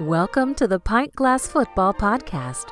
Welcome to the Pint Glass Football Podcast.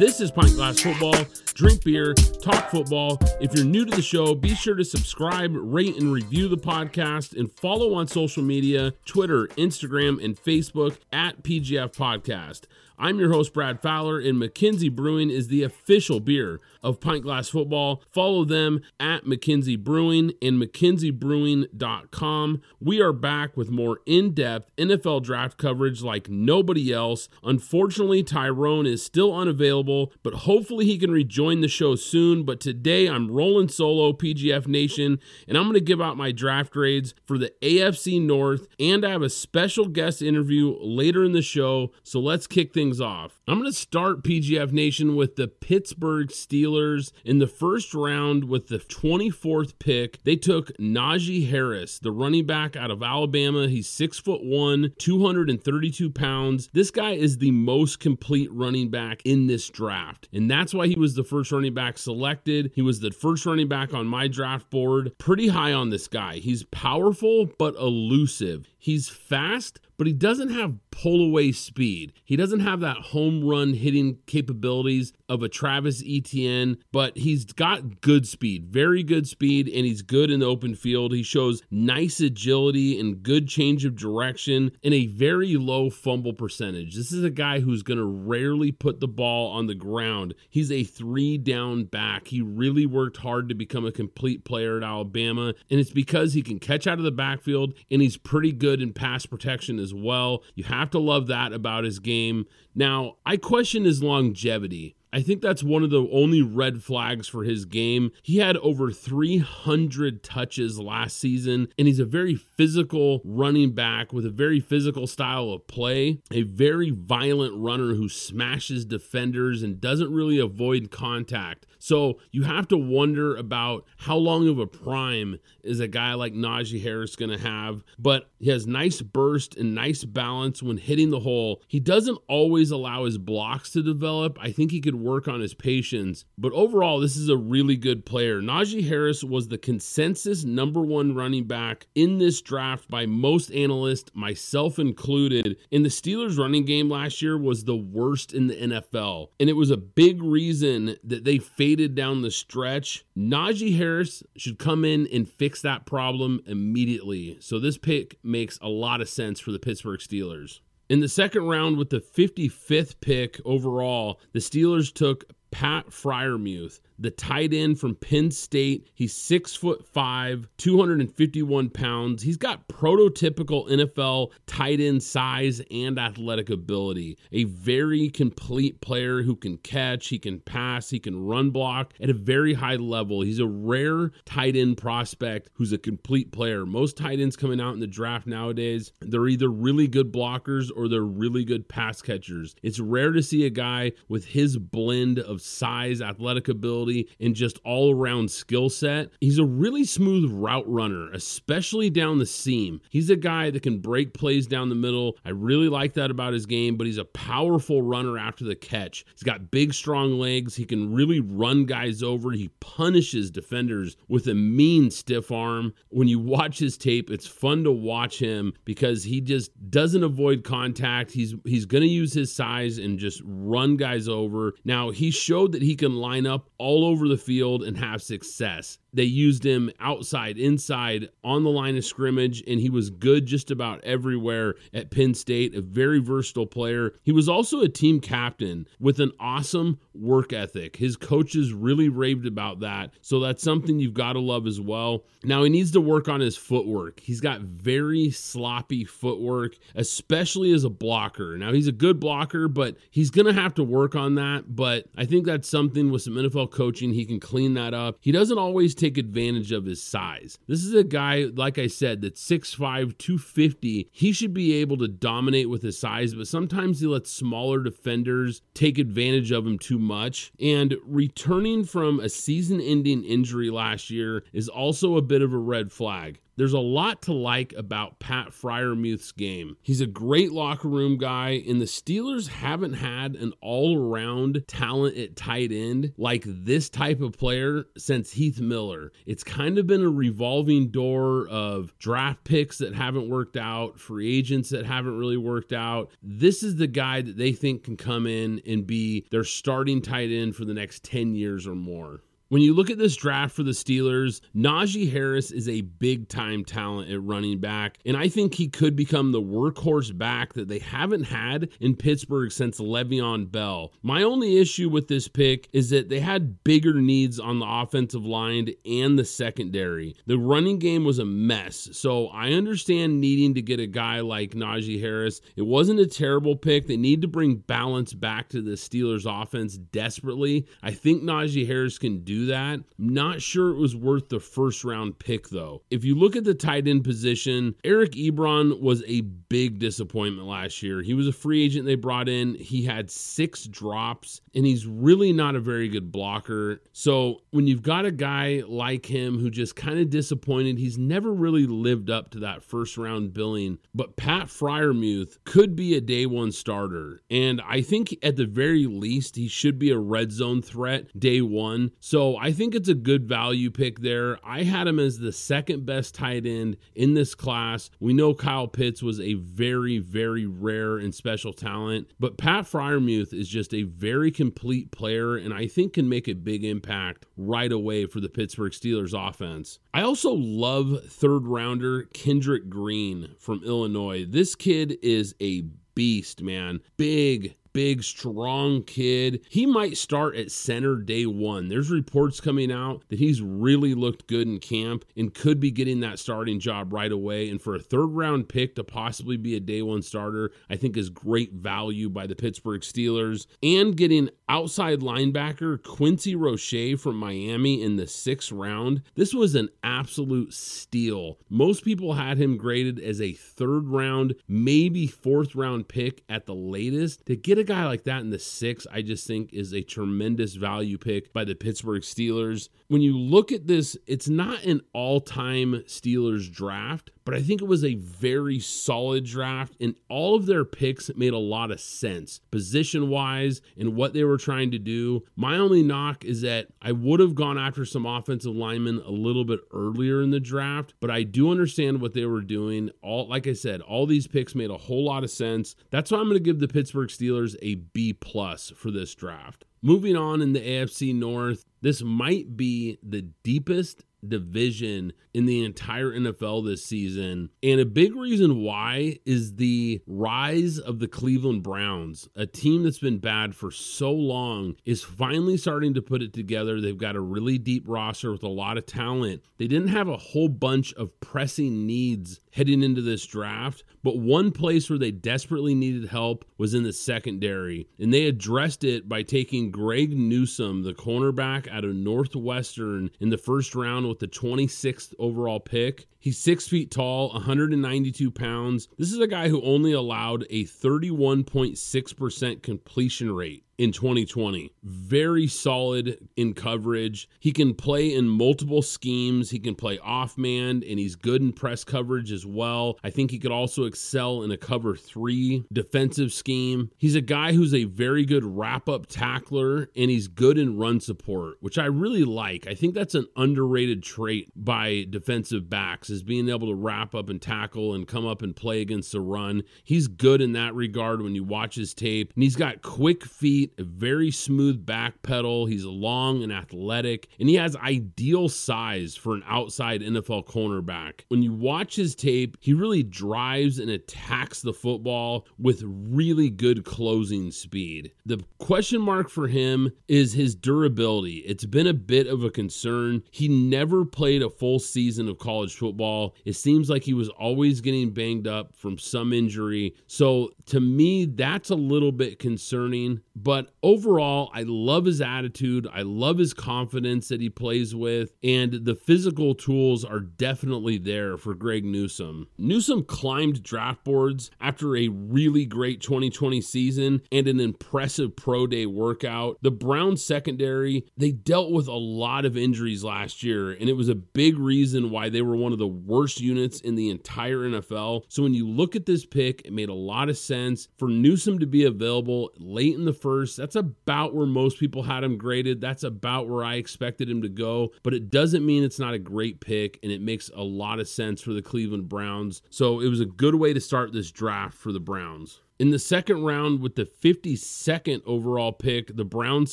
This is Pint Glass Football. Drink beer, talk football. If you're new to the show, be sure to subscribe, rate, and review the podcast, and follow on social media Twitter, Instagram, and Facebook at PGF Podcast. I'm your host, Brad Fowler, and McKenzie Brewing is the official beer of Pint Glass Football. Follow them at McKenzie Brewing and McKenzieBrewing.com. We are back with more in depth NFL draft coverage like nobody else. Unfortunately, Tyrone is still unavailable, but hopefully he can rejoin the show soon. But today I'm rolling solo, PGF Nation, and I'm going to give out my draft grades for the AFC North, and I have a special guest interview later in the show. So let's kick things off. I'm going to start PGF Nation with the Pittsburgh Steelers in the first round with the 24th pick. They took Najee Harris, the running back out of Alabama. He's six foot one, 232 pounds. This guy is the most complete running back in this draft, and that's why he was the first running back selected. He was the first running back on my draft board. Pretty high on this guy. He's powerful but elusive. He's fast, but he doesn't have pull away speed. He doesn't have that home run hitting capabilities of a Travis Etienne, but he's got good speed, very good speed, and he's good in the open field. He shows nice agility and good change of direction and a very low fumble percentage. This is a guy who's going to rarely put the ball on the ground. He's a three down back. He really worked hard to become a complete player at Alabama, and it's because he can catch out of the backfield and he's pretty good in pass protection as well. You have to love that about his game. Now, I question his longevity. I think that's one of the only red flags for his game. He had over 300 touches last season, and he's a very physical running back with a very physical style of play, a very violent runner who smashes defenders and doesn't really avoid contact. So you have to wonder about how long of a prime is a guy like Najee Harris going to have. But he has nice burst and nice balance when hitting the hole. He doesn't always allow his blocks to develop. I think he could work on his patience. But overall, this is a really good player. Najee Harris was the consensus number one running back in this draft by most analysts, myself included. And the Steelers' running game last year was the worst in the NFL. And it was a big reason that they faced faded down the stretch. Najee Harris should come in and fix that problem immediately. So this pick makes a lot of sense for the Pittsburgh Steelers. In the second round, with the 55th pick overall, the Steelers took Pat Freiermuth the tight end from Penn State. He's six foot five, 251 pounds. He's got prototypical NFL tight end size and athletic ability. A very complete player who can catch, he can pass, he can run block at a very high level. He's a rare tight end prospect who's a complete player. Most tight ends coming out in the draft nowadays, they're either really good blockers or they're really good pass catchers. It's rare to see a guy with his blend of size, athletic ability, ability and just all around skill set. He's a really smooth route runner, especially down the seam. He's a guy that can break plays down the middle. I really like that about his game, but he's a powerful runner after the catch. He's got big, strong legs. He can really run guys over. He punishes defenders with a mean stiff arm. When you watch his tape, it's fun to watch him because he just doesn't avoid contact. He's he's going to use his size and just run guys over. Now, he showed that he can line up all all over the field and have success. They used him outside, inside, on the line of scrimmage, and he was good just about everywhere at Penn State. A very versatile player. He was also a team captain with an awesome work ethic. His coaches really raved about that. So that's something you've got to love as well. Now, he needs to work on his footwork. He's got very sloppy footwork, especially as a blocker. Now, he's a good blocker, but he's going to have to work on that. But I think that's something with some NFL coaching, he can clean that up. He doesn't always take advantage of his size. This is a guy, like I said, that's 6'5, 250. He should be able to dominate with his size, but sometimes he lets smaller defenders take advantage of him too much. And returning from a season ending injury last year is also a bit of a red flag. There's a lot to like about Pat Freiermuth's game. He's a great locker room guy, and the Steelers haven't had an all around talent at tight end like this type of player since Heath Miller. It's kind of been a revolving door of draft picks that haven't worked out, free agents that haven't really worked out. This is the guy that they think can come in and be their starting tight end for the next 10 years or more. When you look at this draft for the Steelers, Najee Harris is a big time talent at running back, and I think he could become the workhorse back that they haven't had in Pittsburgh since Le'Veon Bell. My only issue with this pick is that they had bigger needs on the offensive line and the secondary. The running game was a mess, so I understand needing to get a guy like Najee Harris. It wasn't a terrible pick. They need to bring balance back to the Steelers offense desperately. I think Najee Harris can do that. Not sure it was worth the first round pick, though. If you look at the tight end position, Eric Ebron was a big disappointment last year. He was a free agent they brought in. He had six drops, and he's really not a very good blocker. So when you've got a guy like him who just kind of disappointed, he's never really lived up to that first round billing. But Pat Freiermuth could be a day one starter. And I think at the very least, he should be a red zone threat day one. So I think it's a good value pick there. I had him as the second best tight end in this class. We know Kyle Pitts was a very, very rare and special talent, but Pat Freiermuth is just a very complete player and I think can make a big impact right away for the Pittsburgh Steelers offense. I also love third rounder Kendrick Green from Illinois. This kid is a beast, man. Big, big, strong kid. He might start at center day one. There's reports coming out that he's really looked good in camp and could be getting that starting job right away. And for a third round pick to possibly be a day one starter, I think is great value by the Pittsburgh Steelers. And getting outside linebacker Quincy Roche from Miami in the sixth round. This was an absolute steal. Most people had him graded as a third round, maybe fourth round pick at the latest. To get a guy like that in the six, I just think is a tremendous value pick by the Pittsburgh Steelers. When you look at this, it's not an all time Steelers draft, but I think it was a very solid draft, and all of their picks made a lot of sense position wise and what they were trying to do. My only knock is that I would have gone after some offensive linemen a little bit earlier in the draft, but I do understand what they were doing. All like I said, all these picks made a whole lot of sense. That's why I'm going to give the Pittsburgh Steelers a B plus for this draft. Moving on in the AFC North, this might be the deepest division in the entire NFL this season. And a big reason why is the rise of the Cleveland Browns, a team that's been bad for so long, is finally starting to put it together. They've got a really deep roster with a lot of talent. They didn't have a whole bunch of pressing needs heading into this draft, but one place where they desperately needed help was in the secondary. And they addressed it by taking Greg Newsome, the cornerback out of Northwestern, in the first round with the 26th overall pick. He's six feet tall, 192 pounds. This is a guy who only allowed a 31.6% completion rate in 2020. Very solid in coverage. He can play in multiple schemes. He can play off man, and he's good in press coverage as well. I think he could also excel in a cover three defensive scheme. He's a guy who's a very good wrap up tackler, and he's good in run support, which I really like. I think that's an underrated trait by defensive backs is being able to wrap up and tackle and come up and play against the run. He's good in that regard when you watch his tape. And he's got quick feet, a very smooth back pedal. He's long and athletic, and he has ideal size for an outside NFL cornerback. When you watch his tape, he really drives and attacks the football with really good closing speed. The question mark for him is his durability. It's been a bit of a concern. He never played a full season of college football It seems like he was always getting banged up from some injury. So to me, that's a little bit concerning. But overall, I love his attitude. I love his confidence that he plays with. And the physical tools are definitely there for Greg Newsome. Newsome climbed draft boards after a really great 2020 season and an impressive pro day workout. The Browns secondary, they dealt with a lot of injuries last year, and it was a big reason why they were one of the worst units in the entire NFL. So when you look at this pick, it made a lot of sense for Newsome to be available late in the first. That's about where most people had him graded. That's about where I expected him to go, but it doesn't mean it's not a great pick, and it makes a lot of sense for the Cleveland Browns. So it was a good way to start this draft for the Browns. In the second round, with the 52nd overall pick, the Browns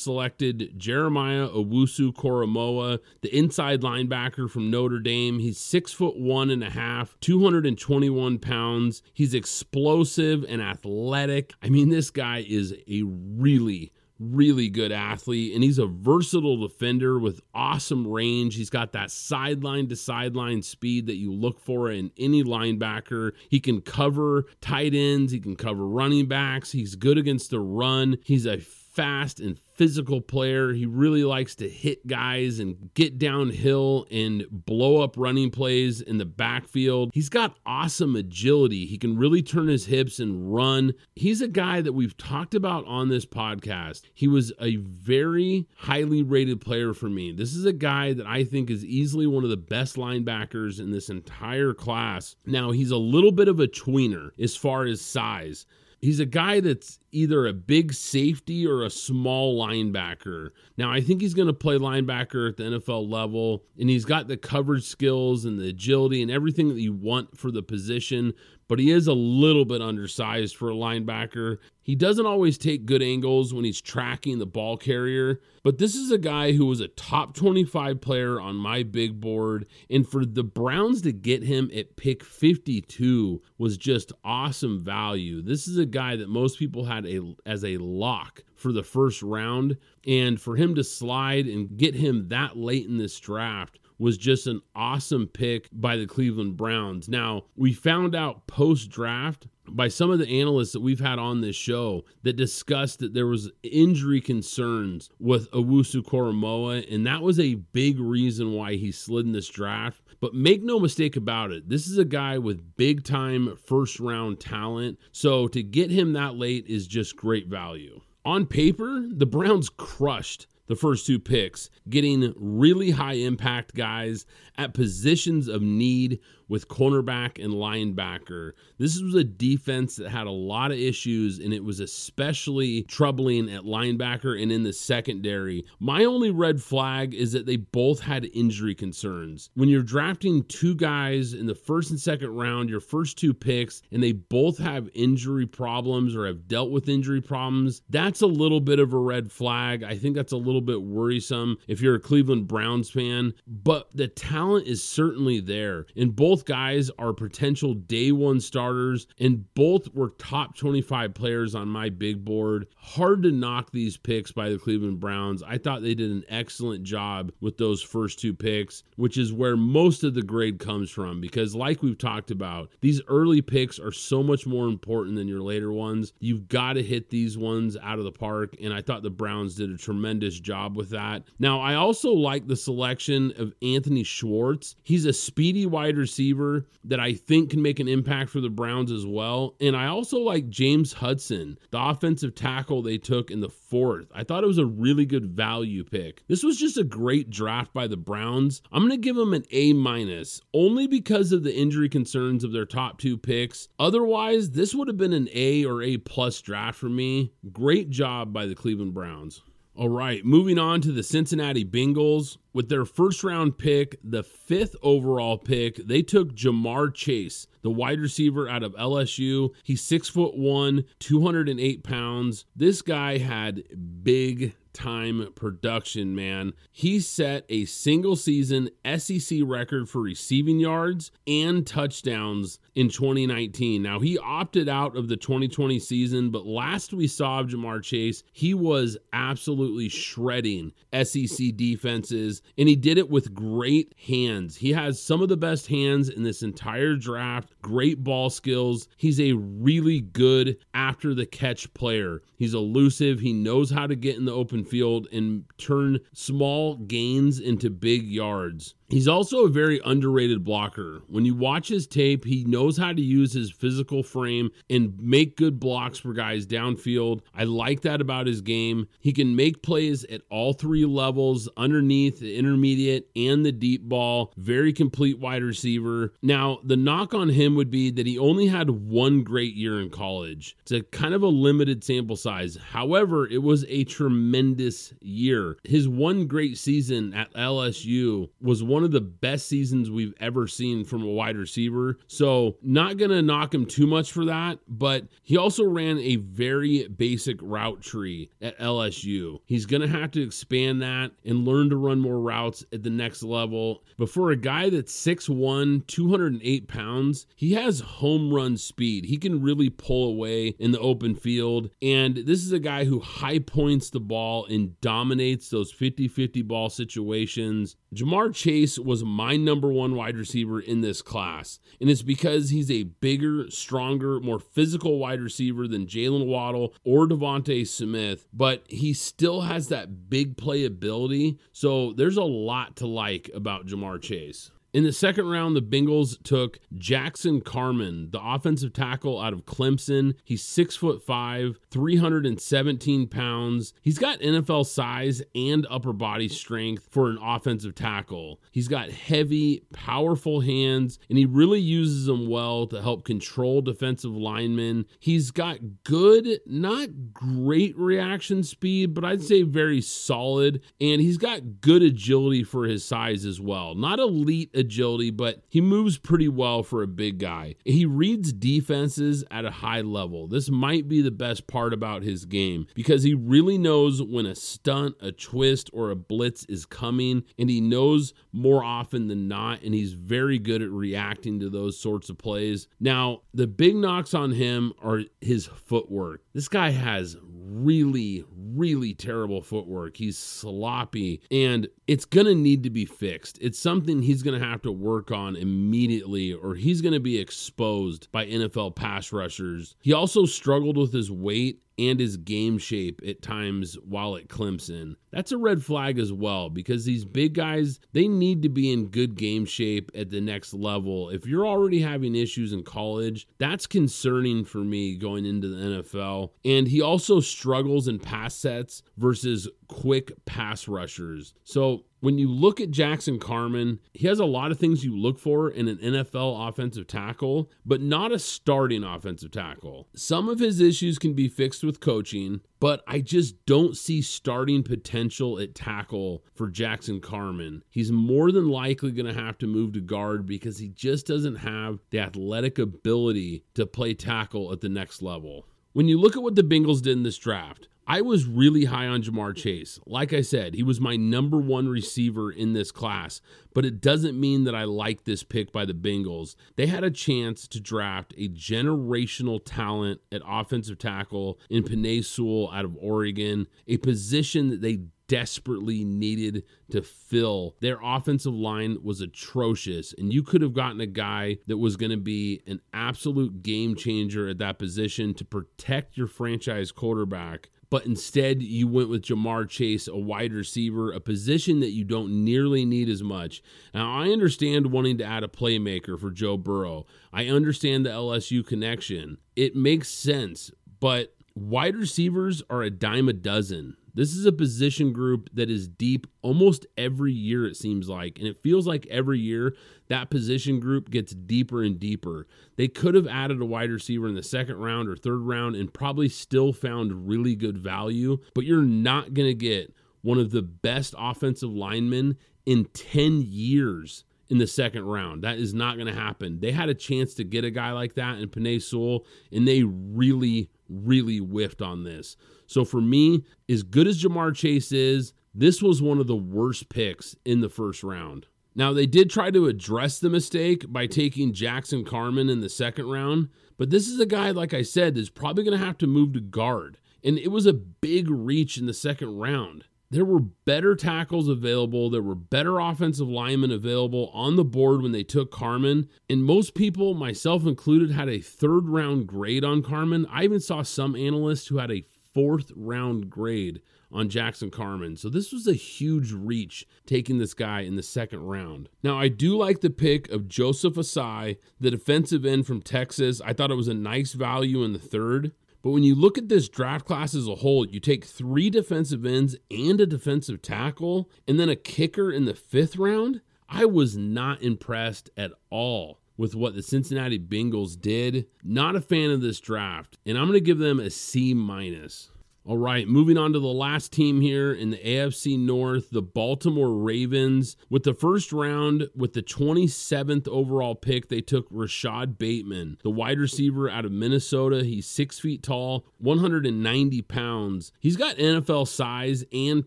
selected Jeremiah Owusu Koramoah, the inside linebacker from Notre Dame. He's six foot one and a half, 221 pounds. He's explosive and athletic. I mean, this guy is a really really good athlete and he's a versatile defender with awesome range. He's got that sideline to sideline speed that you look for in any linebacker. He can cover tight ends, he can cover running backs. He's good against the run. He's a fast and physical player. He really likes to hit guys and get downhill and blow up running plays in the backfield. He's got awesome agility. He can really turn his hips and run. He's a guy that we've talked about on this podcast. He was a very highly rated player for me. This is a guy that I think is easily one of the best linebackers in this entire class. Now, he's a little bit of a tweener as far as size. He's a guy that's either a big safety or a small linebacker. Now, I think he's going to play linebacker at the NFL level, and he's got the coverage skills and the agility and everything that you want for the position, but he is a little bit undersized for a linebacker. He doesn't always take good angles when he's tracking the ball carrier, but this is a guy who was a top 25 player on my big board. And for the Browns to get him at pick 52 was just awesome value. This is a guy that most people had a, as a lock for the first round. And for him to slide and get him that late in this draft was just an awesome pick by the Cleveland Browns. Now, we found out post draft by some of the analysts that we've had on this show that discussed that there was injury concerns with Owusu Koramoah, and that was a big reason why he slid in this draft. But make no mistake about it, this is a guy with big time first round talent. So to get him that late is just great value. On paper, the Browns crushed the first two picks, getting really high impact guys at positions of need with cornerback and linebacker. This was a defense that had a lot of issues, and it was especially troubling at linebacker and in the secondary. My only red flag is that they both had injury concerns. When you're drafting two guys in the first and second round, your first two picks, and they both have injury problems or have dealt with injury problems, that's a little bit of a red flag. I think that's a little bit worrisome if you're a Cleveland Browns fan, but the talent is certainly there. In both both guys are potential day one starters, and both were top 25 players on my big board. Hard to knock these picks by the Cleveland Browns. I thought they did an excellent job with those first two picks, which is where most of the grade comes from. Because, like we've talked about, these early picks are so much more important than your later ones. You've got to hit these ones out of the park, and I thought the Browns did a tremendous job with that. Now, I also like the selection of Anthony Schwartz. He's a speedy wide receiver receiver that I think can make an impact for the Browns as well. And I also like James Hudson, the offensive tackle they took in the fourth. I thought it was a really good value pick. This was just a great draft by the Browns. I'm going to give them an A minus only because of the injury concerns of their top two picks. Otherwise, this would have been an A or A plus draft for me. Great job by the Cleveland Browns. All right, moving on to the Cincinnati Bengals. With their first round pick, the fifth overall pick, they took Ja'Marr Chase, the wide receiver out of LSU. He's six foot one, 208 pounds. This guy had big time production, man. He set a single season SEC record for receiving yards and touchdowns in 2019. Now, he opted out of the 2020 season, but last we saw of Ja'Marr Chase, he was absolutely shredding SEC defenses, and he did it with great hands. He has some of the best hands in this entire draft, great ball skills. He's a really good after the catch player. He's elusive, he knows how to get in the open field and turn small gains into big yards. He's also a very underrated blocker. When you watch his tape, he knows how to use his physical frame and make good blocks for guys downfield. I like that about his game. He can make plays at all three levels underneath, the intermediate, and the deep ball. Very complete wide receiver. Now, the knock on him would be that he only had one great year in college. It's a kind of a limited sample size. However, it was a tremendous year. His one great season at LSU was one one of the best seasons we've ever seen from a wide receiver. So, not going to knock him too much for that, but he also ran a very basic route tree at LSU. He's going to have to expand that and learn to run more routes at the next level. But for a guy that's 6'1, 208 pounds, he has home run speed. He can really pull away in the open field. And this is a guy who high points the ball and dominates those 50 50 ball situations. Ja'Marr Chase was my number one wide receiver in this class, and it's because he's a bigger, stronger, more physical wide receiver than Jaylen Waddle or DeVonta Smith, but he still has that big playability. So there's a lot to like about Ja'Marr Chase. In the second round, the Bengals took Jackson Carman, the offensive tackle out of Clemson. He's six foot five, 317 pounds. He's got NFL size and upper body strength for an offensive tackle. He's got heavy, powerful hands, and he really uses them well to help control defensive linemen. He's got good, not great reaction speed, but I'd say very solid, and he's got good agility for his size as well. Not elite agility, but he moves pretty well for a big guy. He reads defenses at a high level. This might be the best part about his game because he really knows when a stunt, a twist, or a blitz is coming, and he knows more often than not, and he's very good at reacting to those sorts of plays. Now, the big knocks on him are his footwork. This guy has really, really terrible footwork. He's sloppy and it's going to need to be fixed. It's something he's going to have to work on immediately or he's going to be exposed by NFL pass rushers. He also struggled with his weight and his game shape at times while at Clemson. That's a red flag as well because these big guys, they need to be in good game shape at the next level. If you're already having issues in college, that's concerning for me going into the NFL. And he also struggles in pass sets versus quick pass rushers. So when you look at Jackson Carman, he has a lot of things you look for in an NFL offensive tackle, but not a starting offensive tackle. Some of his issues can be fixed with coaching, but I just don't see starting potential at tackle for Jackson Carman. He's more than likely going to have to move to guard because he just doesn't have the athletic ability to play tackle at the next level. When you look at what the Bengals did in this draft, I was really high on Ja'Marr Chase. Like I said, he was my number one receiver in this class, but it doesn't mean that I like this pick by the Bengals. They had a chance to draft a generational talent at offensive tackle in Penei Sewell out of Oregon, a position that they desperately needed to fill. Their offensive line was atrocious, and you could have gotten a guy that was going to be an absolute game changer at that position to protect your franchise quarterback but instead you went with Ja'Marr Chase, a wide receiver, a position that you don't nearly need as much. Now, I understand wanting to add a playmaker for Joe Burrow. I understand the LSU connection. It makes sense, but wide receivers are a dime a dozen. This is a position group that is deep almost every year, it seems like. And it feels like every year that position group gets deeper and deeper. They could have added a wide receiver in the second round or third round and probably still found really good value, but you're not going to get one of the best offensive linemen in 10 years in the second round. That is not going to happen. They had a chance to get a guy like that in Penei Sewell, and they really, really whiffed on this. So for me, as good as Ja'Marr Chase is, this was one of the worst picks in the first round. Now, they did try to address the mistake by taking Jackson Carman in the second round, but this is a guy, like I said, that's probably going to have to move to guard. And it was a big reach in the second round. There were better tackles available. There were better offensive linemen available on the board when they took Carman. And most people, myself included, had a third round grade on Carman. I even saw some analysts who had a fourth round grade on Jackson Carman. So this was a huge reach taking this guy in the second round. Now, I do like the pick of Joseph Ossai, the defensive end from Texas. I thought it was a nice value in the third. But when you look at this draft class as a whole, you take three defensive ends and a defensive tackle, and then a kicker in the fifth round. I was not impressed at all with what the Cincinnati Bengals did. Not a fan of this draft, and I'm going to give them a C minus. All right, moving on to the last team here in the AFC North, the Baltimore Ravens. With the first round, with the 27th overall pick, they took Rashod Bateman, the wide receiver out of Minnesota. He's six feet tall, 190 pounds. He's got NFL size and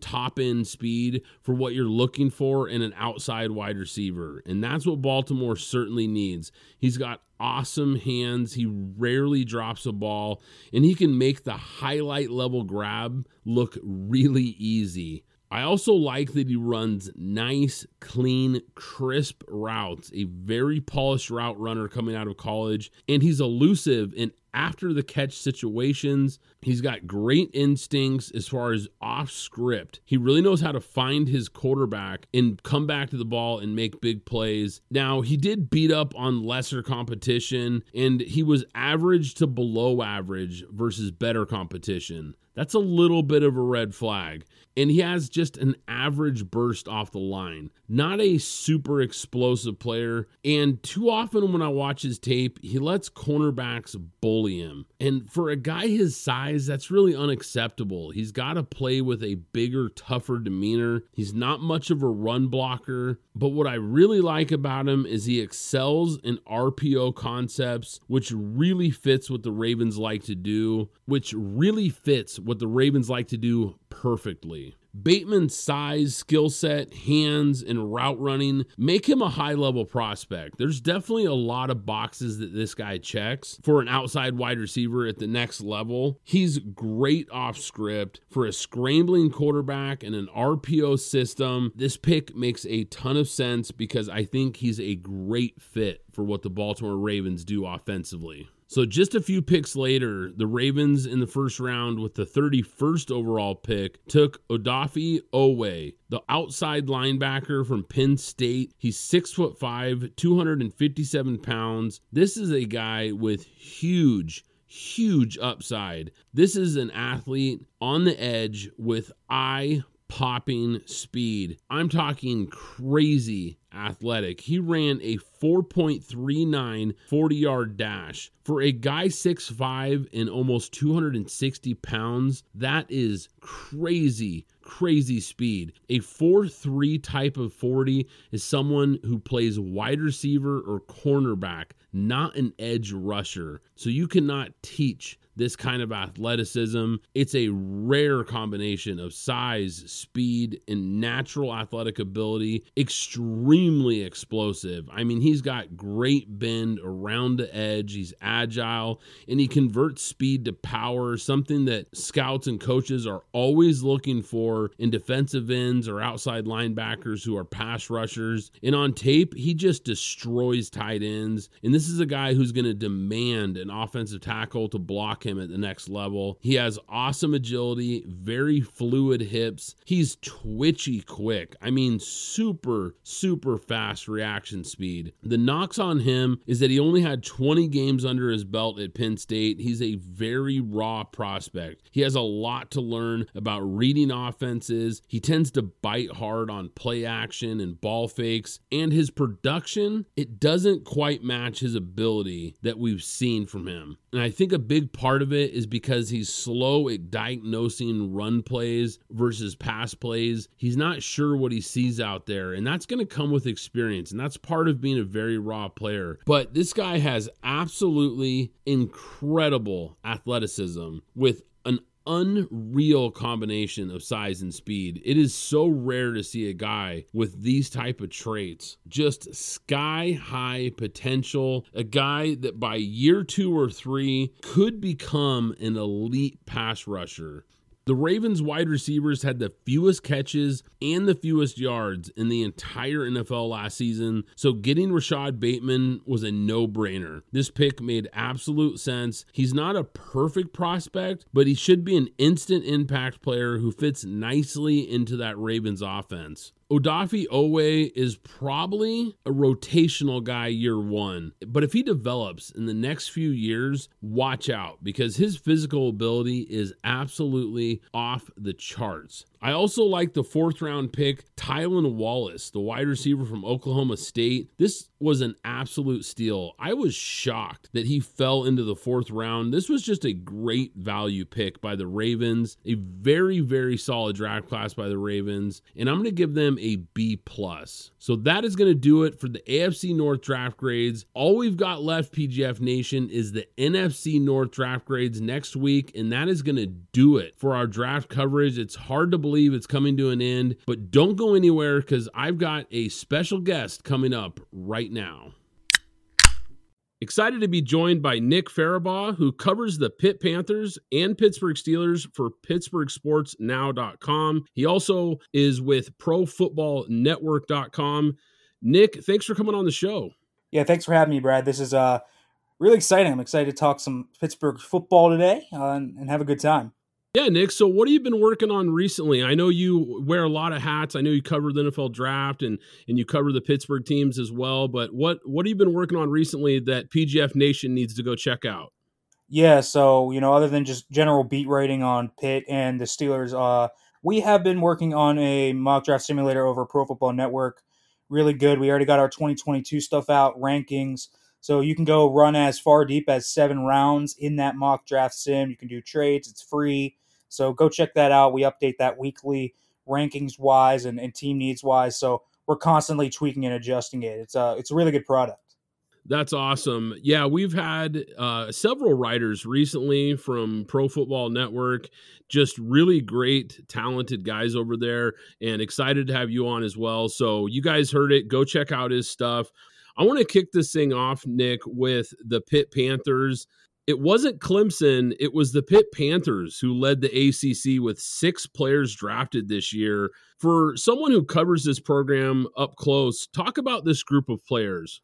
top end speed for what you're looking for in an outside wide receiver. And that's what Baltimore certainly needs. He's got awesome hands. He rarely drops a ball, and he can make the highlight level grab look really easy. I also like that he runs nice, clean, crisp routes, a very polished route runner coming out of college, and he's elusive in after the catch situations. He's got great instincts as far as off script. He really knows how to find his quarterback and come back to the ball and make big plays. Now, he did beat up on lesser competition and he was average to below average versus better competition. That's a little bit of a red flag. And he has just an average burst off the line, not a super explosive player. And too often when I watch his tape, he lets cornerbacks bully him. And for a guy his size, that's really unacceptable. He's got to play with a bigger, tougher demeanor. He's not much of a run blocker. But what I really like about him is he excels in RPO concepts, which really fits what the Ravens like to do, which really fits what the Ravens like to do perfectly. Bateman's size, skill set, hands, and route running make him a high level prospect. There's definitely a lot of boxes that this guy checks for an outside wide receiver at the next level. He's great off script for a scrambling quarterback and an RPO system. This pick makes a ton of sense because I think he's a great fit for what the Baltimore Ravens do offensively. So just a few picks later, the Ravens in the first round with the 31st overall pick took Odafe Oweh, the outside linebacker from Penn State. He's six foot five, 257 pounds. This is a guy with huge huge upside. This is an athlete on the edge with eye popping speed. I'm talking crazy athletic. He ran a 4.39 40 yard dash. For a guy 6'5 and almost 260 pounds, that is crazy, crazy speed. A 4 3 type of 40 is someone who plays wide receiver or cornerback, not an edge rusher. So you cannot teach this kind of athleticism. It's a rare combination of size, speed, and natural athletic ability. Extremely explosive. I mean, he's got great bend around the edge. He's agile and he converts speed to power, something that scouts and coaches are always looking for in defensive ends or outside linebackers who are pass rushers. And on tape, he just destroys tight ends. And this is a guy who's going to demand an offensive tackle to block him at the next level. He has awesome agility, very fluid hips. He's twitchy quick. I mean, super, super fast reaction speed. The knocks on him is that he only had 20 games under his belt at Penn State. He's a very raw prospect. He has a lot to learn about reading offenses. He tends to bite hard on play action and ball fakes, and his production, it doesn't quite match his ability that we've seen from him. And I think a big part of it is because he's slow at diagnosing run plays versus pass plays. He's not sure what he sees out there, and that's going to come with experience. And that's part of being a very raw player. But this guy has absolutely incredible athleticism with unreal combination of size and speed. It is so rare to see a guy with these type of traits. Just sky high potential, a guy that by year 2 or 3 could become an elite pass rusher. The Ravens wide receivers had the fewest catches and the fewest yards in the entire NFL last season, so getting Rashod Bateman was a no brainer. This pick made absolute sense. He's not a perfect prospect, but he should be an instant impact player who fits nicely into that Ravens offense. Odafe Oweh is probably a rotational guy year one, but if he develops in the next few years, watch out because his physical ability is absolutely off the charts. I also like the fourth round pick, Tylan Wallace, the wide receiver from Oklahoma State. This was an absolute steal. I was shocked that he fell into the fourth round. This was just a great value pick by the Ravens, a very, very solid draft class by the Ravens, and I'm going to give them a B plus. So that is going to do it for the AFC North draft grades. All we've got left, PGF Nation, is the NFC North draft grades next week, and that is going to do it for our draft coverage. It's hard to believe believe it's coming to an end, but don't go anywhere because I've got a special guest coming up right now. Excited to be joined by Nick Farabaugh, who covers the Pitt Panthers and Pittsburgh Steelers for PittsburghSportsNow.com. He also is with ProFootballNetwork.com. Nick, thanks for coming on the show. Yeah, thanks for having me, Brad. This is uh, really exciting. I'm excited to talk some Pittsburgh football today uh, and, and have a good time. Yeah, Nick. So, what have you been working on recently? I know you wear a lot of hats. I know you cover the NFL draft and and you cover the Pittsburgh teams as well. But what what have you been working on recently that PGF Nation needs to go check out? Yeah, so you know, other than just general beat writing on Pitt and the Steelers, uh, we have been working on a mock draft simulator over Pro Football Network. Really good. We already got our 2022 stuff out, rankings. So you can go run as far deep as seven rounds in that mock draft sim. You can do trades. It's free. So go check that out. We update that weekly, rankings wise and, and team needs wise. So we're constantly tweaking and adjusting it. It's a it's a really good product. That's awesome. Yeah, we've had uh, several writers recently from Pro Football Network, just really great, talented guys over there, and excited to have you on as well. So, you guys heard it. Go check out his stuff. I want to kick this thing off, Nick, with the Pitt Panthers it wasn't Clemson, it was the Pitt Panthers who led the ACC with six players drafted this year. For someone who covers this program up close, talk about this group of players.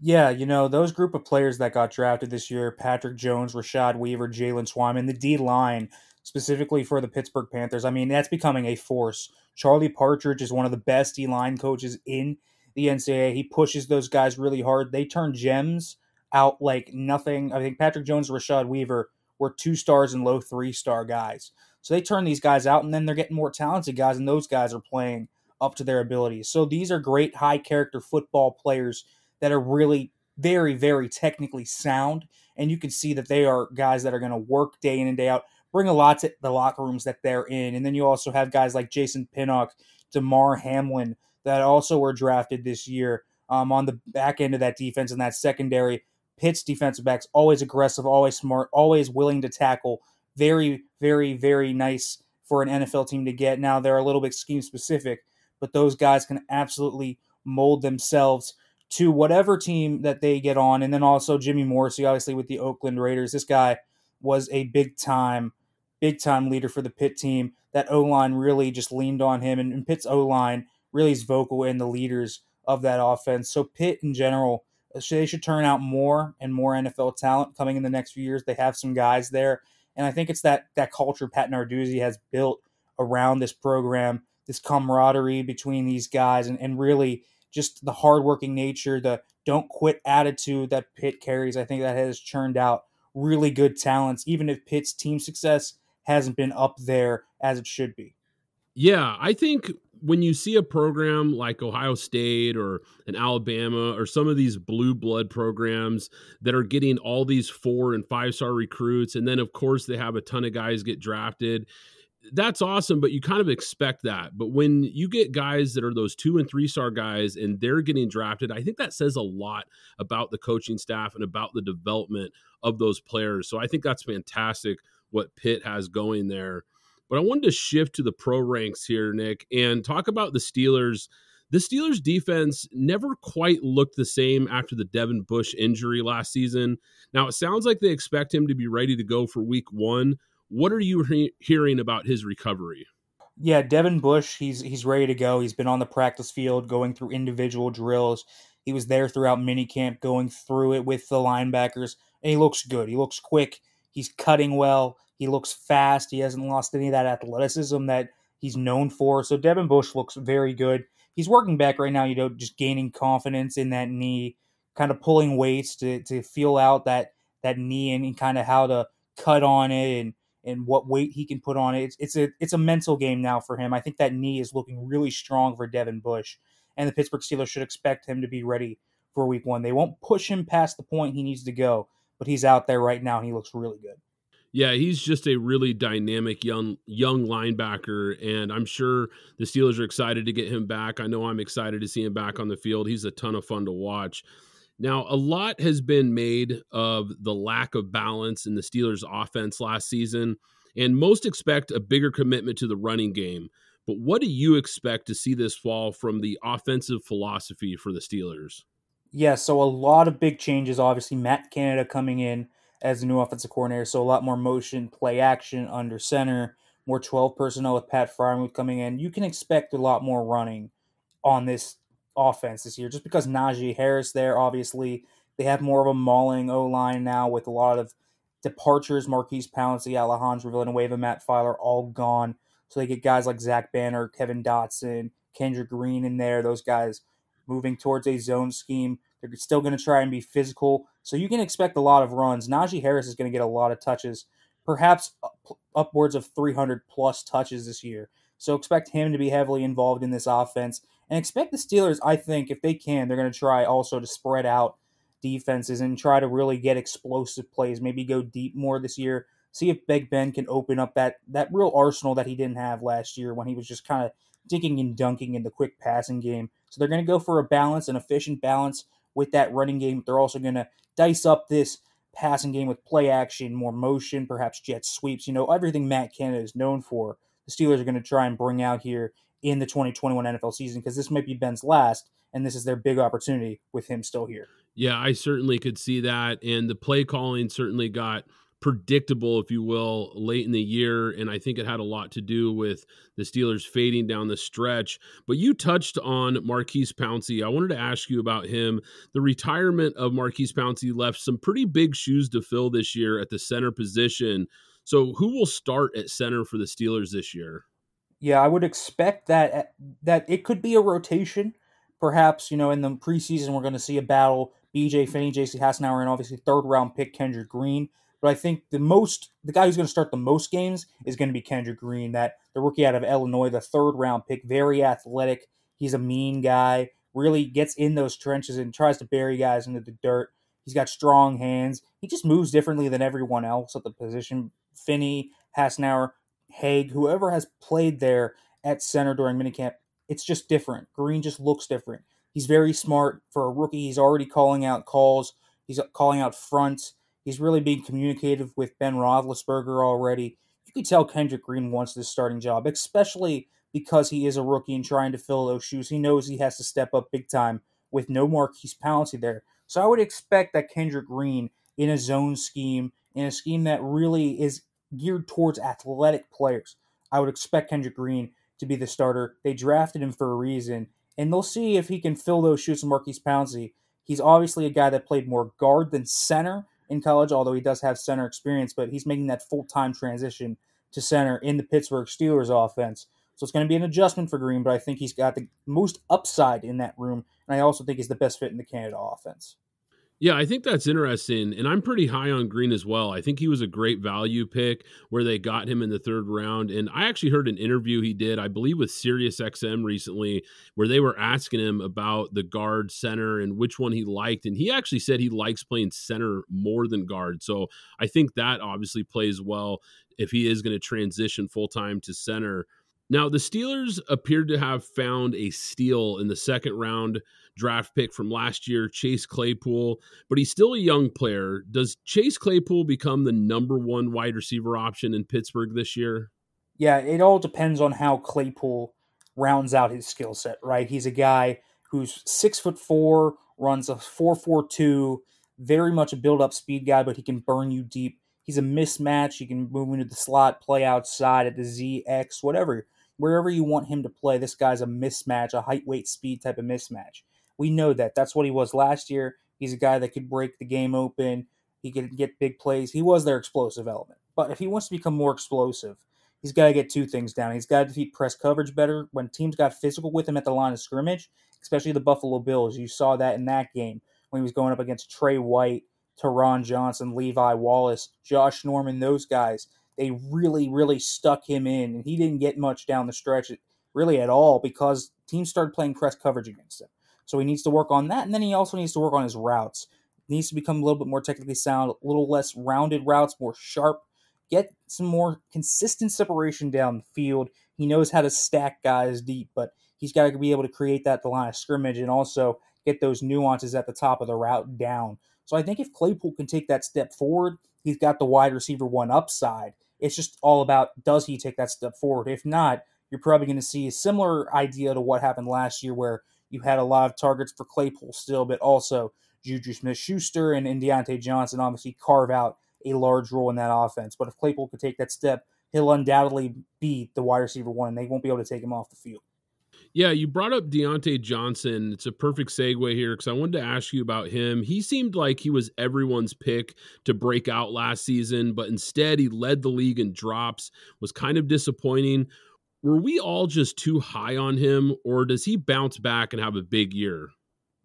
Yeah, you know, those group of players that got drafted this year Patrick Jones, Rashad Weaver, Jaylen Twyman, the D line, specifically for the Pittsburgh Panthers. I mean, that's becoming a force. Charlie Partridge is one of the best D line coaches in the NCAA. He pushes those guys really hard. They turn gems out like nothing. I think Patrick Jones Rashad Weaver were two stars and low three star guys. So they turn these guys out and then they're getting more talented guys, and those guys are playing up to their abilities. So these are great high character football players that are really very, very technically sound. And you can see that they are guys that are going to work day in and day out, bring a lot to the locker rooms that they're in. And then you also have guys like Jason Pinnock, Damar Hamlin, that also were drafted this year um, on the back end of that defense and that secondary Pitt's defensive backs always aggressive, always smart, always willing to tackle. Very, very, very nice for an NFL team to get. Now they're a little bit scheme specific, but those guys can absolutely mold themselves to whatever team that they get on. And then also Jimmy Morrissey, obviously with the Oakland Raiders. This guy was a big time, big time leader for the Pitt team. That O line really just leaned on him, and, and Pitt's O line really is vocal in the leaders of that offense. So Pitt in general uh, they should turn out more and more NFL talent coming in the next few years. They have some guys there, and I think it's that that culture Pat Narduzzi has built around this program, this camaraderie between these guys, and, and really just the hardworking nature, the don't quit attitude that Pitt carries. I think that has churned out really good talents, even if Pitt's team success hasn't been up there as it should be. Yeah, I think when you see a program like Ohio State or an Alabama or some of these blue blood programs that are getting all these four and five star recruits, and then of course they have a ton of guys get drafted. That's awesome, but you kind of expect that. But when you get guys that are those two and three star guys and they're getting drafted, I think that says a lot about the coaching staff and about the development of those players. So I think that's fantastic what Pitt has going there. But I wanted to shift to the pro ranks here, Nick, and talk about the Steelers. The Steelers defense never quite looked the same after the Devin Bush injury last season. Now, it sounds like they expect him to be ready to go for week one. What are you he- hearing about his recovery? Yeah, Devin Bush, he's he's ready to go. He's been on the practice field going through individual drills. He was there throughout minicamp going through it with the linebackers, and he looks good. He looks quick. He's cutting well. He looks fast. He hasn't lost any of that athleticism that he's known for. So Devin Bush looks very good. He's working back right now, you know, just gaining confidence in that knee, kind of pulling weights to, to feel out that that knee and, and kind of how to cut on it and and what weight he can put on it. It's, it's a it's a mental game now for him. I think that knee is looking really strong for Devin Bush, and the Pittsburgh Steelers should expect him to be ready for Week One. They won't push him past the point he needs to go, but he's out there right now and he looks really good. Yeah, he's just a really dynamic young young linebacker, and I'm sure the Steelers are excited to get him back. I know I'm excited to see him back on the field. He's a ton of fun to watch. Now, a lot has been made of the lack of balance in the Steelers' offense last season, and most expect a bigger commitment to the running game. But what do you expect to see this fall from the offensive philosophy for the Steelers? Yeah, so a lot of big changes. Obviously, Matt Canada coming in as the new offensive coordinator. So a lot more motion, play action under center, more 12 personnel with Pat Freiermuth coming in. You can expect a lot more running on this offense this year just because Najee Harris there, obviously. They have more of a mauling O line now with a lot of departures. Maurkice Pouncey, Alejandro Villanueva, Matt Feiler all gone. So they get guys like Zach Banner, Kevin Dotson, Kendrick Green in there. Those guys moving towards a zone scheme. They're still going to try and be physical. So you can expect a lot of runs. Najee Harris is going to get a lot of touches, perhaps upwards of 300 plus touches this year. So expect him to be heavily involved in this offense. And expect the Steelers, I think, if they can, they're going to try also to spread out defenses and try to really get explosive plays, maybe go deep more this year. See if Big Ben can open up that that real arsenal that he didn't have last year when he was just kind of dinking and dunking in the quick passing game. So they're going to go for a balance, an efficient balance with that running game. They're also going to dice up this passing game with play action, more motion, perhaps jet sweeps. You know, everything Matt Canada is known for. The Steelers are going to try and bring out here in the 2021 NFL season because this might be Ben's last, and this is their big opportunity with him still here. Yeah, I certainly could see that. And the play calling certainly got predictable, if you will, late in the year. And I think it had a lot to do with the Steelers fading down the stretch. But you touched on Maurkice Pouncey. I wanted to ask you about him. The retirement of Maurkice Pouncey left some pretty big shoes to fill this year at the center position. So who will start at center for the Steelers this year? Yeah, I would expect that eh, that it could be a rotation. Perhaps, you know, in the preseason we're going to see a battle BJ Finney, JC Hassenauer, and obviously third round pick Kendrick Green. But I think the most the guy who's going to start the most games is going to be Kendrick Green, that the rookie out of Illinois, the third round pick, very athletic. He's a mean guy, really gets in those trenches and tries to bury guys into the dirt. He's got strong hands. He just moves differently than everyone else at the position. Finney, Hassenauer, Haeg, whoever has played there at center during minicamp, it's just different. Green just looks different. He's very smart for a rookie. He's already calling out calls. He's calling out fronts. He's really being communicative with Ben Roethlisberger already. You could tell Kendrick Green wants this starting job, especially because he is a rookie and trying to fill those shoes. He knows he has to step up big time with no Maurkice Pouncey there. So I would expect that Kendrick Green in a zone scheme, in a scheme that really is geared towards athletic players, I would expect Kendrick Green to be the starter. They drafted him for a reason, and they'll see if he can fill those shoes with Maurkice Pouncey. He's obviously a guy that played more guard than center, in college, although he does have center experience, but he's making that full time transition to center in the Pittsburgh Steelers offense. So it's going to be an adjustment for Green, but I think he's got the most upside in that room, and I also think he's the best fit in the Canada offense. Yeah, I think that's interesting. And I'm pretty high on Green as well. I think he was a great value pick where they got him in the third round. And I actually heard an interview he did, I believe, with Sirius XM recently, where they were asking him about the guard center and which one he liked. And he actually said he likes playing center more than guard. So I think that obviously plays well if he is going to transition full time to center. Now, the Steelers appeared to have found a steal in the second round draft pick from last year, Chase Claypool, but he's still a young player. Does Chase Claypool become the number one wide receiver option in Pittsburgh this year? Yeah, it all depends on how Claypool rounds out his skill set, right? He's a guy who's six foot four, runs a four four two, very much a build up speed guy, but he can burn you deep. He's a mismatch. He can move into the slot, play outside at the ZX, whatever. Wherever you want him to play, this guy's a mismatch, a height, weight, speed type of mismatch. We know that. That's what he was last year. He's a guy that could break the game open. He could get big plays. He was their explosive element. But if he wants to become more explosive, he's got to get two things down. He's got to defeat press coverage better. When teams got physical with him at the line of scrimmage, especially the Buffalo Bills, you saw that in that game when he was going up against Trey White, Taron Johnson, Levi Wallace, Josh Norman, those guys. They really, really stuck him in, and he didn't get much down the stretch, really at all, because teams started playing press coverage against him. So he needs to work on that, and then he also needs to work on his routes. He needs to become a little bit more technically sound, a little less rounded routes, more sharp. Get some more consistent separation down the field. He knows how to stack guys deep, but he's got to be able to create that the line of scrimmage and also get those nuances at the top of the route down. So I think if Claypool can take that step forward, he's got the wide receiver one upside. It's just all about does he take that step forward? If not, you're probably going to see a similar idea to what happened last year where you had a lot of targets for Claypool still, but also Juju Smith Schuster and, and Diontae Johnson obviously carve out a large role in that offense. But if Claypool could take that step, he'll undoubtedly be the wide receiver one, and they won't be able to take him off the field. Yeah, you brought up Diontae Johnson. It's a perfect segue here because I wanted to ask you about him. He seemed like he was everyone's pick to break out last season, but instead he led the league in drops, was kind of disappointing were we all just too high on him, or does he bounce back and have a big year?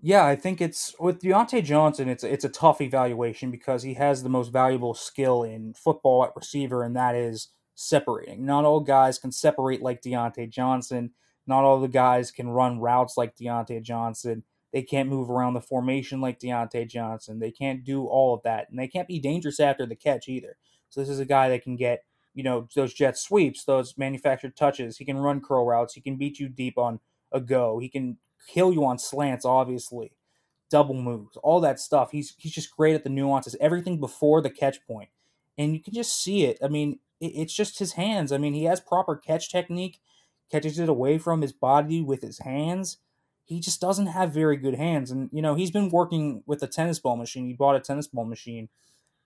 Yeah, I think it's with Diontae Johnson. It's it's a tough evaluation because he has the most valuable skill in football at receiver, and that is separating. Not all guys can separate like Diontae Johnson. Not all the guys can run routes like Diontae Johnson. They can't move around the formation like Diontae Johnson. They can't do all of that, and they can't be dangerous after the catch either. So this is a guy that can get you know those jet sweeps, those manufactured touches. He can run curl routes. He can beat you deep on a go. He can kill you on slants, obviously, double moves, all that stuff. He's he's just great at the nuances, everything before the catch point, and you can just see it. I mean, it, it's just his hands. I mean, he has proper catch technique, catches it away from his body with his hands. He just doesn't have very good hands, and you know he's been working with a tennis ball machine. He bought a tennis ball machine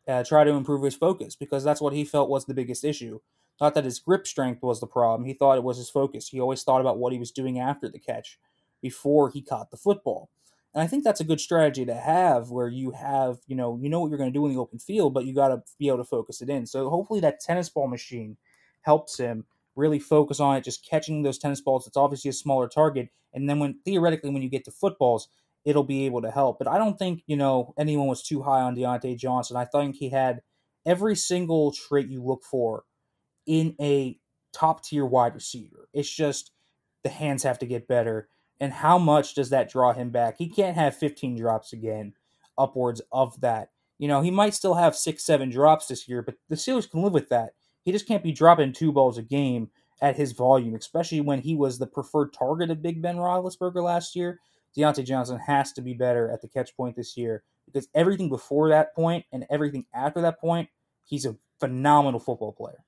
uh, try to improve his focus because that's what he felt was the biggest issue. Not that his grip strength was the problem. He thought it was his focus. He always thought about what he was doing after the catch before he caught the football. And I think that's a good strategy to have where you have, you know, you know what you're going to do in the open field, but you got to be able to focus it in. So hopefully that tennis ball machine helps him really focus on it, just catching those tennis balls. It's obviously a smaller target. And then when theoretically, when you get to footballs, it'll be able to help. But I don't think, you know, anyone was too high on Diontae Johnson. I think he had every single trait you look for in a top tier wide receiver. It's just the hands have to get better. And how much does that draw him back? He can't have 15 drops again, upwards of that. You know, he might still have six, seven drops this year, but the Steelers can live with that. He just can't be dropping two balls a game at his volume, especially when he was the preferred target of Big Ben Roethlisberger last year. Diontae Johnson has to be better at the catch point this year because everything before that point and everything after that point, he's a phenomenal football player.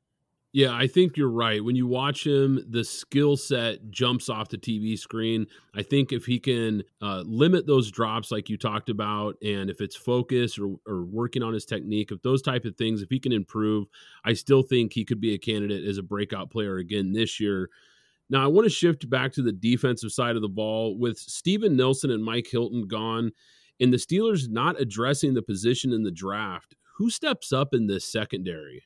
Yeah, I think you're right. When you watch him, the skill set jumps off the TV screen. I think if he can uh, limit those drops, like you talked about, and if it's focus or, or working on his technique, if those type of things, if he can improve, I still think he could be a candidate as a breakout player again this year. Now, I want to shift back to the defensive side of the ball with Steven Nelson and Mike Hilton gone and the Steelers not addressing the position in the draft. Who steps up in this secondary?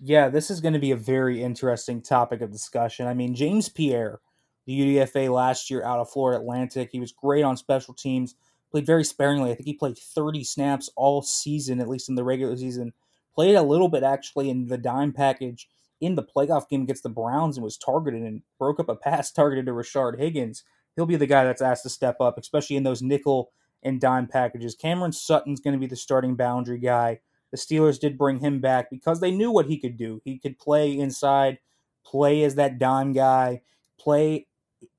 Yeah, this is going to be a very interesting topic of discussion. I mean, James Pierre, the UDFA last year out of Florida Atlantic, he was great on special teams, played very sparingly. I think he played 30 snaps all season, at least in the regular season. Played a little bit actually in the dime package in the playoff game against the Browns and was targeted and broke up a pass targeted to Rashard Higgins. He'll be the guy that's asked to step up, especially in those nickel and dime packages. Cameron Sutton's going to be the starting boundary guy. The Steelers did bring him back because they knew what he could do. He could play inside, play as that dime guy, play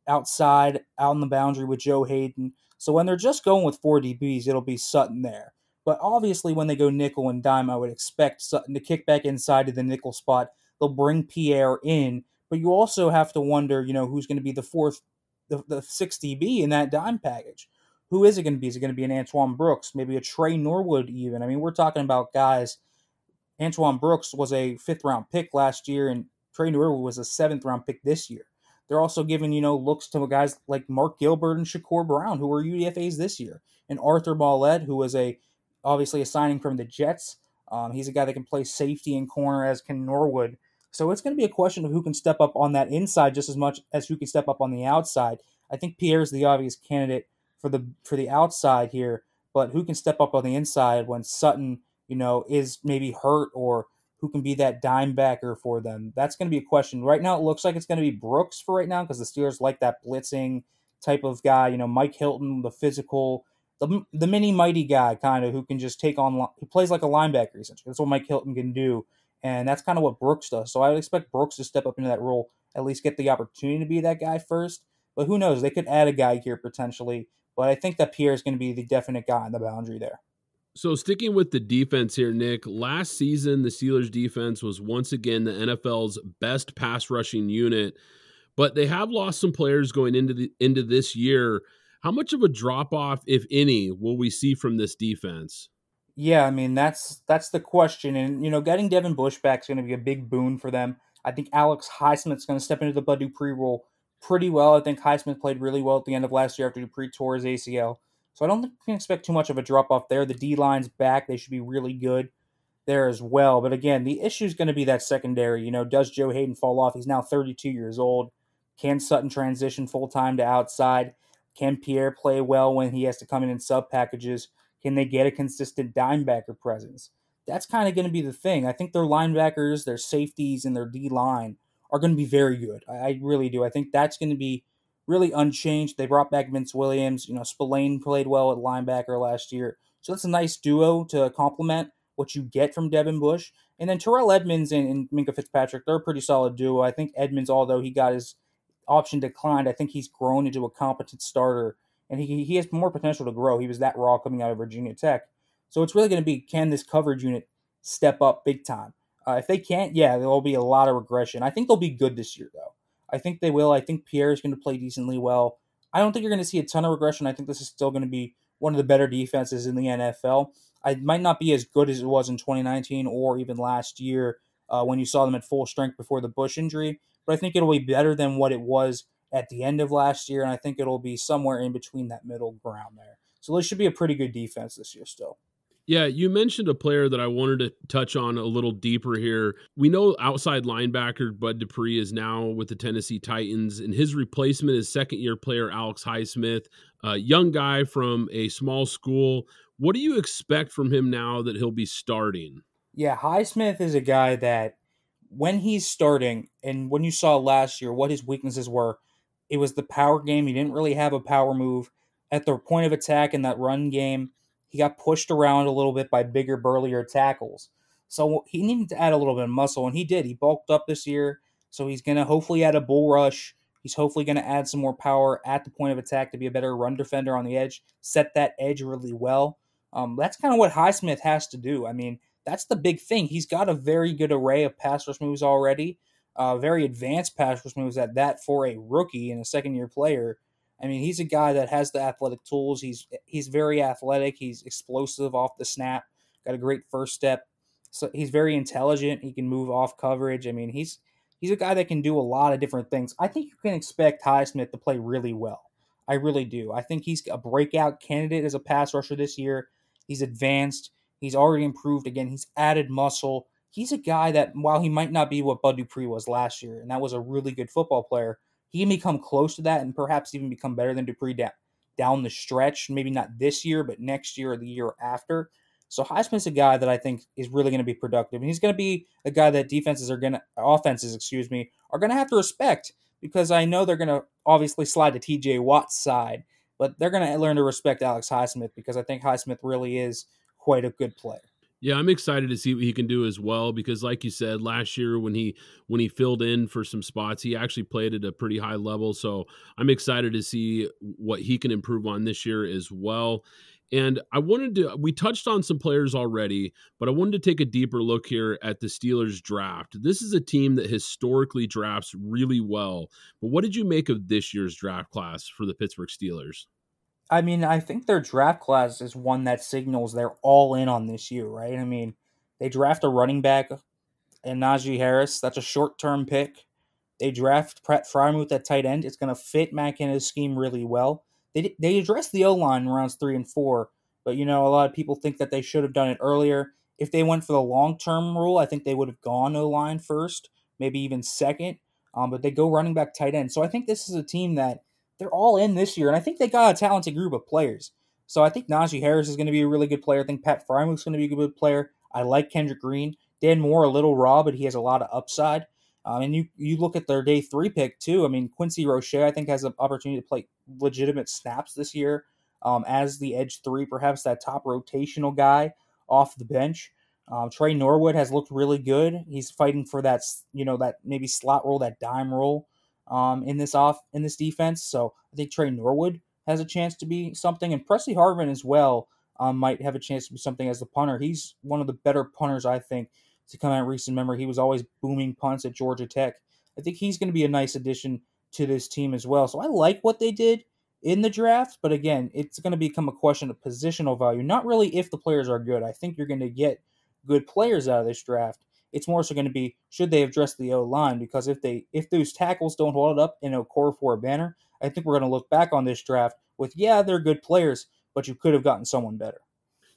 outside, out on the boundary with Joe Haden. So when they're just going with four DBs, it'll be Sutton there. But obviously, when they go nickel and dime, I would expect Sutton to kick back inside to the nickel spot. They'll bring Pierre in, but you also have to wonder, you know, who's going to be the fourth, the, the sixth DB in that dime package. Who is it going to be? Is it going to be an Antoine Brooks? Maybe a Tre Norwood, even? I mean, we're talking about guys. Antoine Brooks was a fifth round pick last year, and Tre Norwood was a seventh round pick this year. They're also giving, you know, looks to guys like Mark Gilbert and Shakur Brown, who were UDFAs this year, and Arthur Maulet, who was a obviously a signing from the Jets. Um, he's a guy that can play safety and corner, as can Norwood. So it's going to be a question of who can step up on that inside just as much as who can step up on the outside. I think Pierre's the obvious candidate for the for the outside here, but who can step up on the inside when Sutton, you know, is maybe hurt or who can be that dime backer for them? That's going to be a question. Right now, it looks like it's going to be Brooks for right now because the Steelers like that blitzing type of guy. You know, Mike Hilton, the physical, the, the mini mighty guy, kind of who can just take on. He plays like a linebacker essentially. That's what Mike Hilton can do, and that's kind of what Brooks does. So I would expect Brooks to step up into that role, at least get the opportunity to be that guy first. But who knows? They could add a guy here potentially. But I think that Pierre is going to be the definite guy on the boundary there. So sticking with the defense here, Nick, last season the Steelers defense was once again the NFL's best pass rushing unit, but they have lost some players going into the into this year. How much of a drop off, if any, will we see from this defense? Yeah, I mean that's that's the question, and you know, getting Devin Bush back is going to be a big boon for them. I think Alex Highsmith's going to step into the Bud Dupree role pretty well. I think Highsmith played really well at the end of last year after Dupree tore his ACL. So I don't think can expect too much of a drop off there. The D line's back; they should be really good there as well. But again, the issue is going to be that secondary. You know, does Joe Haden fall off? He's now 32 years old. Can Sutton transition full time to outside? Can Pierre play well when he has to come in in sub packages? Can they get a consistent dimebacker presence? That's kind of going to be the thing. I think their linebackers, their safeties, and their D line are going to be very good. I, I really do. I think that's going to be really unchanged. They brought back Vince Williams. You know, Spillane played well at linebacker last year. So that's a nice duo to complement what you get from Devin Bush. And then Terrell Edmunds and, and Minkah Fitzpatrick, they're a pretty solid duo. I think Edmunds, although he got his option declined, I think he's grown into a competent starter. And he, he has more potential to grow. He was that raw coming out of Virginia Tech. So it's really going to be can this coverage unit step up big time? Uh, if they can't, yeah, there will be a lot of regression. I think they'll be good this year, though. I think they will. I think Pierre is going to play decently well. I don't think you're going to see a ton of regression. I think this is still going to be one of the better defenses in the NFL. It might not be as good as it was in 2019 or even last year uh, when you saw them at full strength before the Bush injury, but I think it'll be better than what it was at the end of last year, and I think it'll be somewhere in between that middle ground there. So this should be a pretty good defense this year still. Yeah, you mentioned a player that I wanted to touch on a little deeper here. We know outside linebacker Bud Dupree is now with the Tennessee Titans, and his replacement is second year player Alex Highsmith, a young guy from a small school. What do you expect from him now that he'll be starting? Yeah, Highsmith is a guy that when he's starting, and when you saw last year what his weaknesses were, it was the power game. He didn't really have a power move at the point of attack in that run game he got pushed around a little bit by bigger, burlier tackles. So he needed to add a little bit of muscle, and he did. He bulked up this year, so he's going to hopefully add a bull rush. He's hopefully going to add some more power at the point of attack to be a better run defender on the edge, set that edge really well. Um, that's kind of what Highsmith has to do. I mean, that's the big thing. He's got a very good array of pass rush moves already, uh, very advanced pass rush moves at that for a rookie and a second year player. I mean, he's a guy that has the athletic tools. He's he's very athletic. He's explosive off the snap. Got a great first step. So he's very intelligent. He can move off coverage. I mean, he's he's a guy that can do a lot of different things. I think you can expect Highsmith to play really well. I really do. I think he's a breakout candidate as a pass rusher this year. He's advanced. He's already improved. Again, he's added muscle. He's a guy that, while he might not be what Bud Dupree was last year, and that was a really good football player, he can become close to that and perhaps even become better than Dupree down down the stretch. Maybe not this year, but next year or the year after. So Highsmith's a guy that I think is really going to be productive, and he's going to be a guy that defenses are going to offenses, excuse me, are going to have to respect because I know they're going to obviously slide to T.J. Watt's side, but they're going to learn to respect Alex Highsmith because I think Highsmith really is quite a good player. Yeah, I'm excited to see what he can do as well because like you said last year when he when he filled in for some spots, he actually played at a pretty high level. So, I'm excited to see what he can improve on this year as well. And I wanted to, we touched on some players already, but I wanted to take a deeper look here at the Steelers draft. This is a team that historically drafts really well. But what did you make of this year's draft class for the Pittsburgh Steelers? I mean, I think their draft class is one that signals they're all in on this year, right? I mean, they draft a running back and Najee Harris. That's a short term pick. They draft Pat Freiermuth at tight end. It's going to fit Matt Canada's scheme really well. They, they addressed the O line in rounds three and four, but you know, a lot of people think that they should have done it earlier. If they went for the long term rule, I think they would have gone O line first, maybe even second. Um, but they go running back tight end. So I think this is a team that they're all in this year, and I think they got a talented group of players. So I think Najee Harris is going to be a really good player. I think Pat Freiermuth's going to be a good player. I like Kendrick Green. Dan Moore, a little raw, but he has a lot of upside. Um, and you you look at their day three pick too. I mean, Quincy Roche, I think, has an opportunity to play legitimate snaps this year um, as the edge three, perhaps that top rotational guy off the bench. Um, Tre Norwood has looked really good. He's fighting for that, you know, that maybe slot role, that dime role um, in this off in this defense. So I think Tre Norwood has a chance to be something, and Presley Harvin as well um, might have a chance to be something as the punter. He's one of the better punters I think to come out recent memory. He was always booming punts at Georgia Tech. I think he's going to be a nice addition to this team as well. So I like what they did in the draft, but again, it's going to become a question of positional value, not really if the players are good. I think you're going to get good players out of this draft. It's more so going to be should they have dressed the O line because if they if those tackles don't hold it up in a Okorafor banner, I think we're going to look back on this draft with yeah they're good players, but you could have gotten someone better.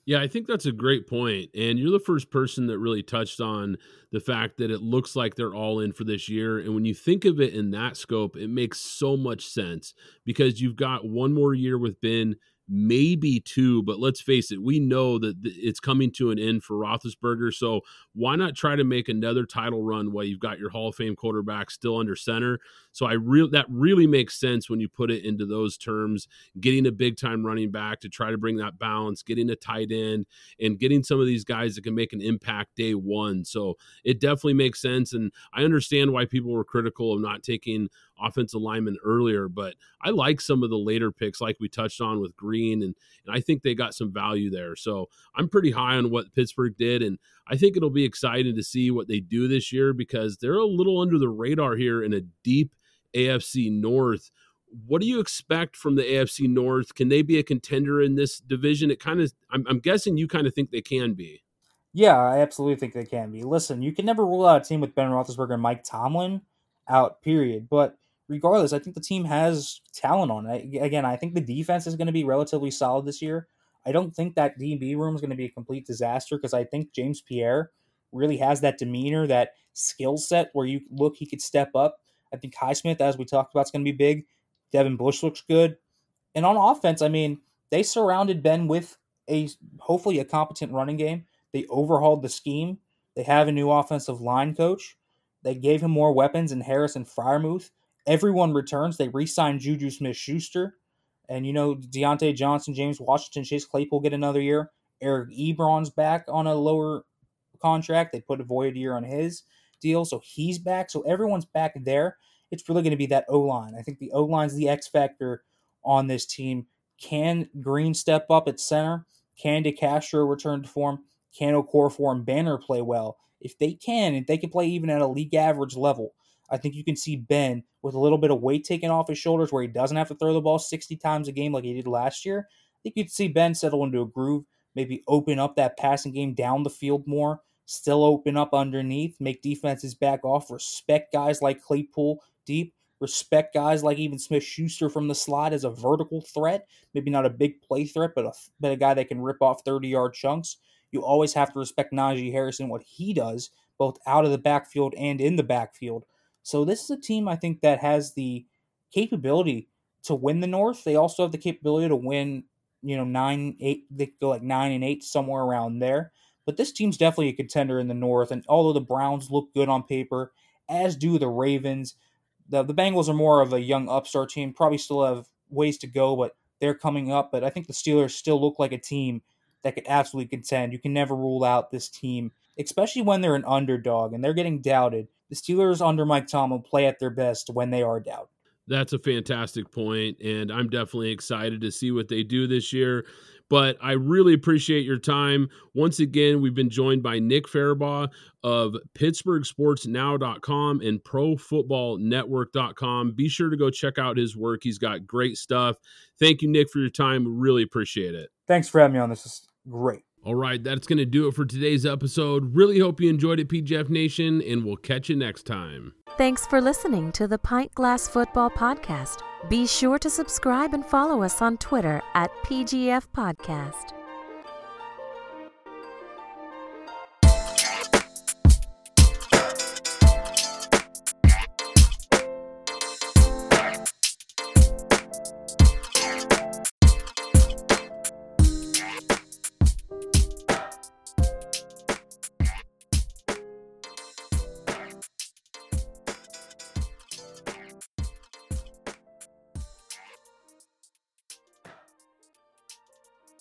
Yeah, I think that's a great point. And you're the first person that really touched on the fact that it looks like they're all in for this year. And when you think of it in that scope, it makes so much sense because you've got one more year with Ben maybe two, but let's face it, we know that it's coming to an end for Roethlisberger. So why not try to make another title run while you've got your Hall of Fame quarterback still under center? So I real that really makes sense when you put it into those terms. Getting a big time running back to try to bring that balance, getting a tight end, and getting some of these guys that can make an impact day one. So it definitely makes sense, and I understand why people were critical of not taking offensive lineman earlier, but I like some of the later picks, like we touched on with Green, and, and I think they got some value there. So I'm pretty high on what Pittsburgh did, and I think it'll be exciting to see what they do this year because they're a little under the radar here in a deep AFC North. What do you expect from the AFC North? Can they be a contender in this division? It kind of, I'm, I'm guessing you kind of think they can be. Yeah, I absolutely think they can be. Listen, you can never rule out a team with Ben Roethlisberger and Mike Tomlin out, period. But regardless, I think the team has talent on it. Again, I think the defense is going to be relatively solid this year. I don't think that DB room is going to be a complete disaster because I think James Pierre really has that demeanor, that skill set where you look, he could step up. I think Highsmith, as we talked about, is going to be big. Devin Bush looks good. And on offense, I mean, they surrounded Ben with a hopefully a competent running game. They overhauled the scheme. They have a new offensive line coach. They gave him more weapons in Harris and Freiermuth. Everyone returns. They re-signed Juju Smith-Schuster, and you know Diontae Johnson, James Washington, Chase Claypool get another year. Eric Ebron's back on a lower contract. They put a void year on his deal, so he's back. So everyone's back there. It's really going to be that O line. I think the O line's the X factor on this team. Can Green step up at center? Can DeCastro return to form? Can Okorafor and Banner play well? If they can, if they can play even at a league average level, I think you can see Ben with a little bit of weight taken off his shoulders where he doesn't have to throw the ball 60 times a game like he did last year. I think you'd see Ben settle into a groove, maybe open up that passing game down the field more, still open up underneath, make defenses back off, respect guys like Claypool deep, respect guys like even Smith Schuster from the slot as a vertical threat, maybe not a big play threat, but a, but a guy that can rip off 30 yard chunks. You always have to respect Najee Harrison, what he does, both out of the backfield and in the backfield. So this is a team I think that has the capability to win the North. They also have the capability to win, you know, nine, eight. They go like nine and eight somewhere around there. But this team's definitely a contender in the North. And although the Browns look good on paper, as do the Ravens, the the Bengals are more of a young upstart team. Probably still have ways to go, but they're coming up. But I think the Steelers still look like a team that could absolutely contend. You can never rule out this team, especially when they're an underdog and they're getting doubted. The Steelers under Mike Tomlin play at their best when they are doubted. That's a fantastic point, and I'm definitely excited to see what they do this year. But I really appreciate your time. Once again, we've been joined by Nick Farabaugh of PittsburghSportsNow.com and ProFootballNetwork.com. Be sure to go check out his work. He's got great stuff. Thank you, Nick, for your time. Really appreciate it. Thanks for having me on. This is great. All right, that's going to do it for today's episode. Really hope you enjoyed it, PGF Nation, and we'll catch you next time. Thanks for listening to the Pint Glass Football Podcast. Be sure to subscribe and follow us on Twitter at PGF Podcast.